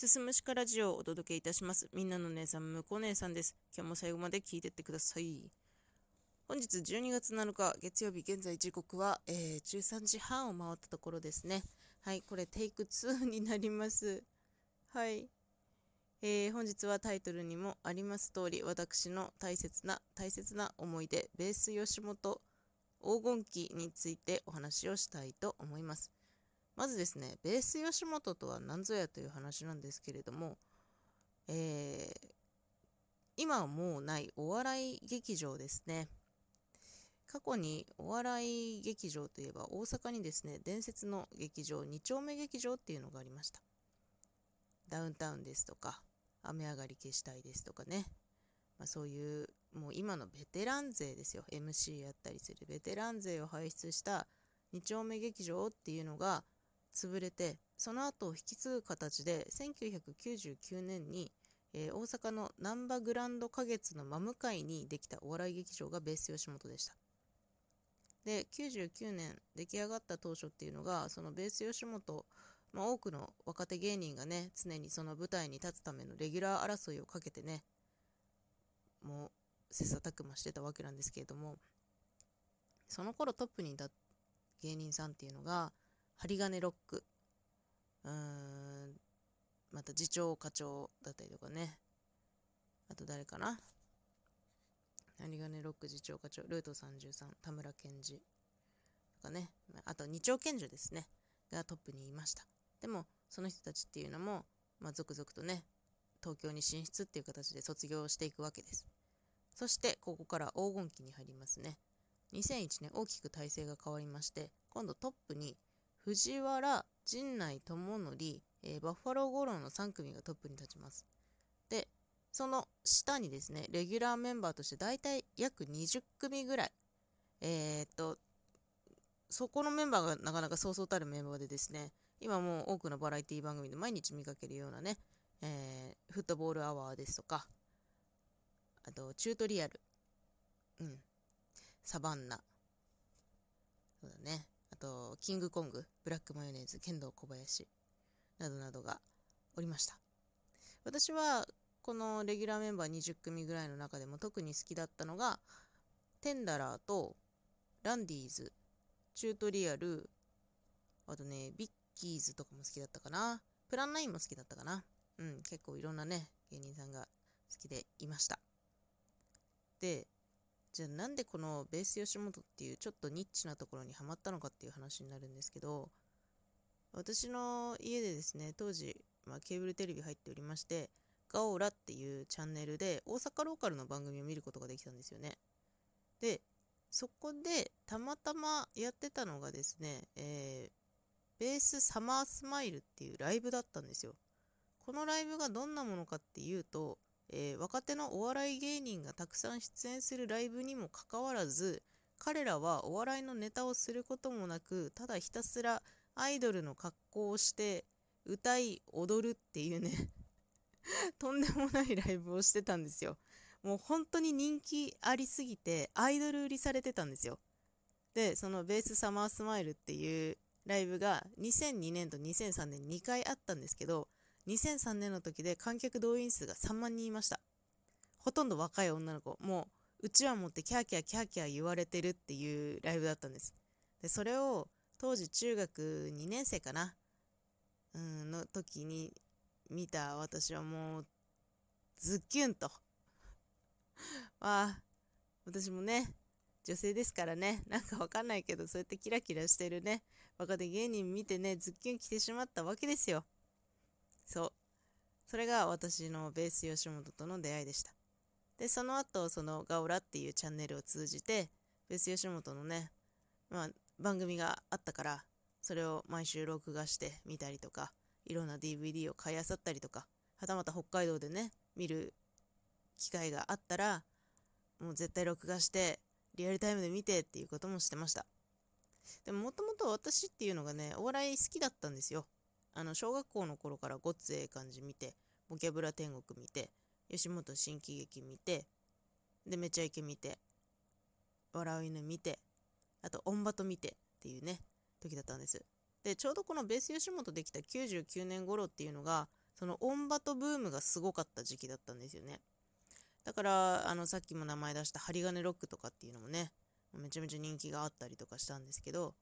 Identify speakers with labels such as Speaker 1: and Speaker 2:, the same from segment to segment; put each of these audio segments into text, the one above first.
Speaker 1: すすむしかラジオをお届けいたします。みんなの姉さん、むこ姉さんです。今日も最後まで聞いてってください。本日12月7日月曜日、現在時刻は、えー、13時半を回ったところですね。はい、これテイク2になります。はい。えー、本日はタイトルにもあります通り、私の大切な大切な思い出、ベース吉本黄金期についてお話をしたいと思います。まずですね、ベース吉本とは何ぞやという話なんですけれども、えー、今はもうないお笑い劇場ですね。過去にお笑い劇場といえば大阪にですね、伝説の劇場、2丁目劇場っていうのがありました。ダウンタウンですとか、雨上がり消したいですとかね、まあ、そういうもう今のベテラン勢ですよ MC やったりするベテラン勢を輩出した2丁目劇場っていうのが潰れてその後を引き継ぐ形で1999年に、えー、大阪の難波グランド花月の真向かいにできたお笑い劇場がベース吉本でした。で99年出来上がった当初っていうのがそのベース吉本、まあ、多くの若手芸人がね常にその舞台に立つためのレギュラー争いをかけてねもう切磋琢磨してたわけなんですけれどもその頃トップにいた芸人さんっていうのが針金ロック、うーん、また次長課長だったりとかね。あと誰かな？針金ロック次長課長、ルート33、田村健二とかね。あと二丁拳銃ですね。がトップにいました。でも、その人たちっていうのも、まあ、続々とね、東京に進出っていう形で卒業していくわけです。そして、ここから黄金期に入りますね。2001年大きく体制が変わりまして、今度トップに藤原、陣内智則、えー、バッファロー五郎の3組がトップに立ちます。で、その下にですね、レギュラーメンバーとして大体約20組ぐらい、えー、っと、そこのメンバーがなかなかそうそうたるメンバーでですね、今もう多くのバラエティ番組で毎日見かけるようなね、えー、フットボールアワーですとか、あと、チュートリアル、うん、サバンナ、そうだね、と、キングコング、ブラックマヨネーズ、剣道小林、などなどがおりました。私は、このレギュラーメンバー20組ぐらいの中でも特に好きだったのが、テンダラーと、ランディーズ、チュートリアル、あとね、ビッキーズとかも好きだったかな。プランナインも好きだったかな。うん、結構いろんなね、芸人さんが好きでいました。で、じゃあなんでこのベース吉本っていうちょっとニッチなところにはまったのかっていう話になるんですけど、私の家でですね、当時、まあ、ケーブルテレビ入っておりまして、ガオラっていうチャンネルで大阪ローカルの番組を見ることができたんですよね。で、そこでたまたまやってたのがですね、えー、ベースサマースマイルっていうライブだったんですよ。このライブがどんなものかっていうと、えー、若手のお笑い芸人がたくさん出演するライブにもかかわらず彼らはお笑いのネタをすることもなくただひたすらアイドルの格好をして歌い踊るっていうね とんでもないライブをしてたんですよ。もう本当に人気ありすぎてアイドル売りされてたんですよ。でそのベースサマースマイルっていうライブが2002年と2003年2回あったんですけど2003年の時で観客動員数が3万人いました。ほとんど若い女の子。もう、うちわ持ってキャーキャーキャーキャー言われてるっていうライブだったんです。で、それを当時中学2年生かなうんの時に見た私はもう、ズッキュンと。あ あ、私もね、女性ですからね、なんかわかんないけど、そうやってキラキラしてるね、若手芸人見てね、ズッキュン来てしまったわけですよ。そう。それが私のベース吉本との出会いでした。で、その後、そのガオラっていうチャンネルを通じて、ベース吉本のね、まあ、番組があったから、それを毎週録画して見たりとか、いろんな DVD を買い漁ったりとか、はたまた北海道でね、見る機会があったら、もう絶対録画して、リアルタイムで見てっていうこともしてました。でももともと私っていうのがね、お笑い好きだったんですよ。あの小学校の頃からごっつええ感じ見てボキャブラ天国見て吉本新喜劇見てでめちゃイケ見て笑う犬見てあとオンバト見てっていうね時だったんですでちょうどこのベース吉本できた99年頃っていうのがそのオンバトブームがすごかった時期だったんですよね。だから、あの、さっきも名前出した針金ロックとかっていうのもね、めちゃめちゃ人気があったりとかしたんですけど、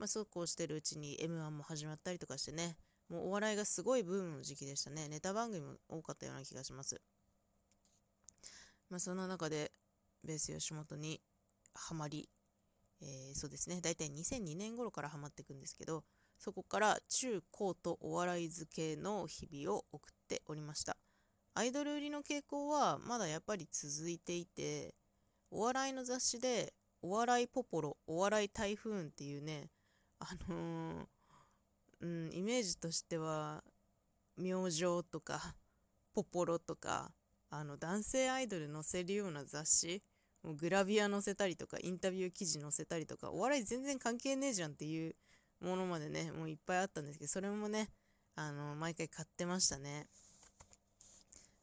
Speaker 1: まあ、そうこうしてるうちに M1 も始まったりとかしてね、もうお笑いがすごいブームの時期でしたね。ネタ番組も多かったような気がします。まあ、その中で、ベース吉本にハマり、えー、そうですね、大体2002年頃からハマっていくんですけど、そこから中高とお笑い漬けの日々を送っておりました。アイドル売りの傾向はまだやっぱり続いていて、お笑いの雑誌で、お笑いポポロ、お笑い台風っていうね、あのー、うん、イメージとしては、明星とか、ポポロとか、あの、男性アイドル載せるような雑誌、もうグラビア載せたりとか、インタビュー記事載せたりとか、お笑い全然関係ねえじゃんっていうものまでね、もういっぱいあったんですけど、それもね、あの、毎回買ってましたね。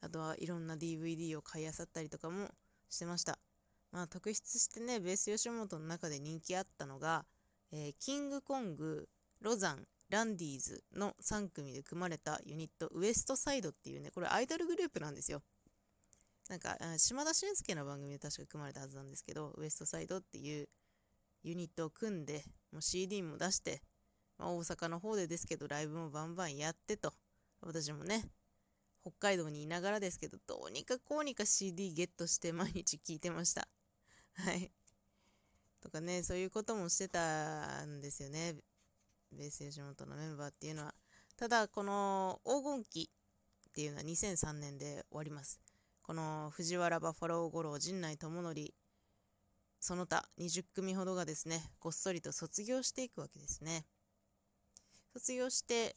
Speaker 1: あとはいろんな DVD を買い漁ったりとかもしてました。まあ、特筆してね、ベース吉本の中で人気あったのが、えー、キングコング、ロザン、ランディーズの3組で組まれたユニット、ウエストサイドっていうね、これアイドルグループなんですよ。なんか、島田紳介の番組で確か組まれたはずなんですけど、ウエストサイドっていうユニットを組んで、もう CD も出して、まあ、大阪の方でですけど、ライブもバンバンやってと、私もね、北海道にいながらですけど、どうにかこうにか CD ゲットして毎日聴いてました。はい。とかね、そういうこともしてたんですよね。ベース吉本のメンバーっていうのは。ただ、この黄金期っていうのは2003年で終わります。この藤原バファロー五郎、陣内智則、その他20組ほどがですね、こっそりと卒業していくわけですね。卒業して、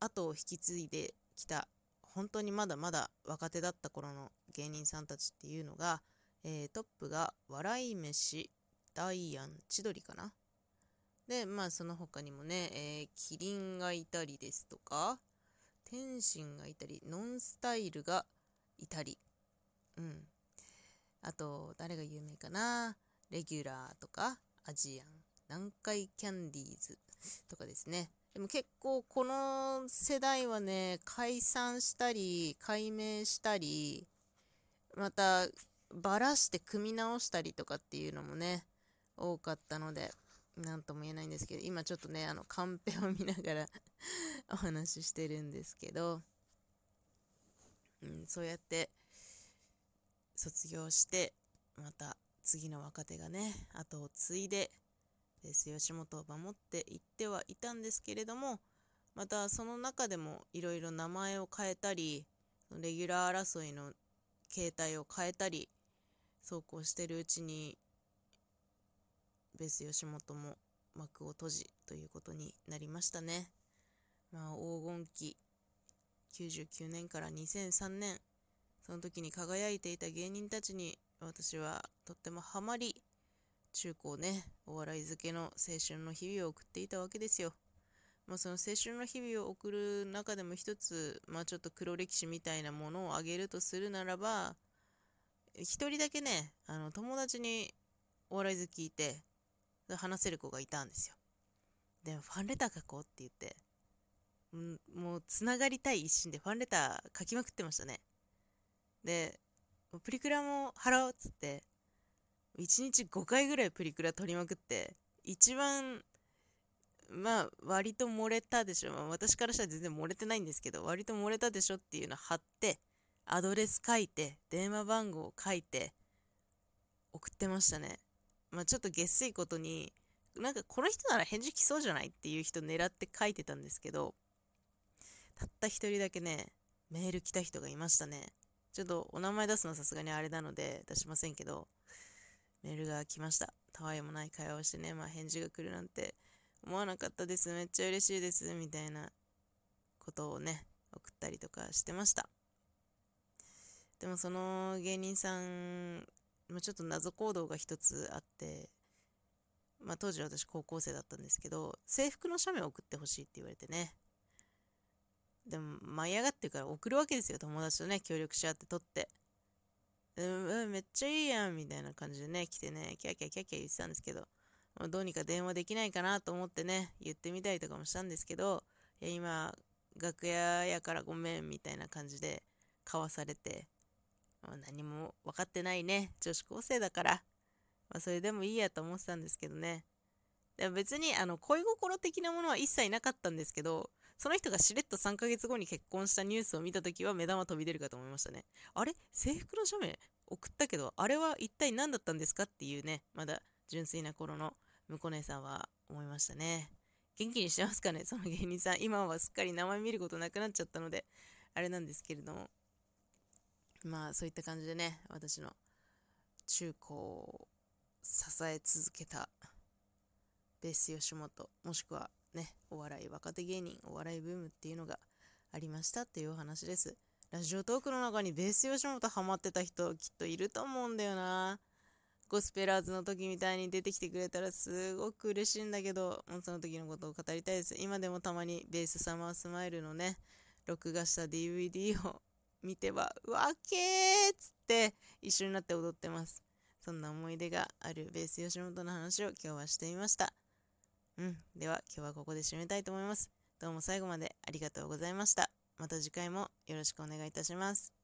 Speaker 1: 後を引き継いできた本当にまだまだ若手だった頃の芸人さんたちっていうのが、えー、トップが笑い飯、ダイアン、千鳥かな？で、まあその他にもね、えー、キリンがいたりですとか、天心がいたり、ノンスタイルがいたり、うん。あと、誰が有名かな？レギュラーとか、アジアン、南海キャンディーズとかですね。でも結構この世代はね、解散したり、解明したり、またばらして組み直したりとかっていうのもね、多かったので、なんとも言えないんですけど、今ちょっとね、あの、カンペを見ながら お話ししてるんですけど、うん、そうやって卒業して、また次の若手がね、後を継いで、ベース吉本を守っていってはいたんですけれども、またその中でもいろいろ名前を変えたり、レギュラー争いの形態を変えたり、そうこうしてるうちに、ベース吉本も幕を閉じということになりましたね。まあ黄金期、99年から2003年、その時に輝いていた芸人たちに私はとってもハマり、中高ね、お笑い漬けの青春の日々を送っていたわけですよ。まあ、その青春の日々を送る中でも一つ、まあ、ちょっと黒歴史みたいなものを挙げるとするならば、一人だけね、あの友達にお笑い好きいて、話せる子がいたんですよ。で、ファンレター書こうって言って、んもうつながりたい一心でファンレター書きまくってましたね。で、プリクラも払おうっつって、1日5回ぐらいプリクラ撮りまくって、一番、まあ、割と漏れたでしょ。まあ、私からしたら全然漏れてないんですけど、割と漏れたでしょっていうの貼って、アドレス書いて、電話番号を書いて、送ってましたね。まあ、ちょっとげっすいことに、なんかこの人なら返事来そうじゃないっていう人狙って書いてたんですけど、たった一人だけね、メール来た人がいましたね。ちょっとお名前出すのはさすがにあれなので出しませんけど、メールが来ました。たわいもない会話をしてね、まあ返事が来るなんて思わなかったです。めっちゃ嬉しいです。みたいなことをね、送ったりとかしてました。でもその芸人さん、まあ、ちょっと謎行動が一つあって、まあ当時私高校生だったんですけど、制服の写メを送ってほしいって言われてね。でも、舞い上がってから送るわけですよ。友達とね、協力し合って撮って。うん、めっちゃいいやんみたいな感じでね、来てね、キャキャキャキャ言ってたんですけど、どうにか電話できないかなと思ってね、言ってみたりとかもしたんですけど、いや今、楽屋やからごめんみたいな感じで交わされて、まあ、何も分かってないね女子高生だから、まあ、それでもいいやと思ってたんですけどね。でも別にあの恋心的なものは一切なかったんですけどその人がしれっと3ヶ月後に結婚したニュースを見た時は目玉飛び出るかと思いましたね。あれ？制服の写メ？送ったけどあれは一体何だったんですかっていうねまだ純粋な頃の婿姉さんは思いましたね。元気にしてますかね？その芸人さん。今はすっかり名前見ることなくなっちゃったのであれなんですけれども。まあそういった感じでね私の中高を支え続けたベース吉本もしくはねお笑い若手芸人お笑いブームっていうのがありましたっていうお話ですラジオトークの中にベース吉本ハマってた人きっといると思うんだよなゴスペラーズの時みたいに出てきてくれたらすごく嬉しいんだけど、もうその時のことを語りたいです。今でもたまにベースサマースマイルのね、録画した DVD を見ては、うわけーっつって一緒になって踊ってます。そんな思い出があるベース吉本の話を今日はしてみました。うん。では今日はここで締めたいと思います。どうも最後までありがとうございました。また次回もよろしくお願いいたします。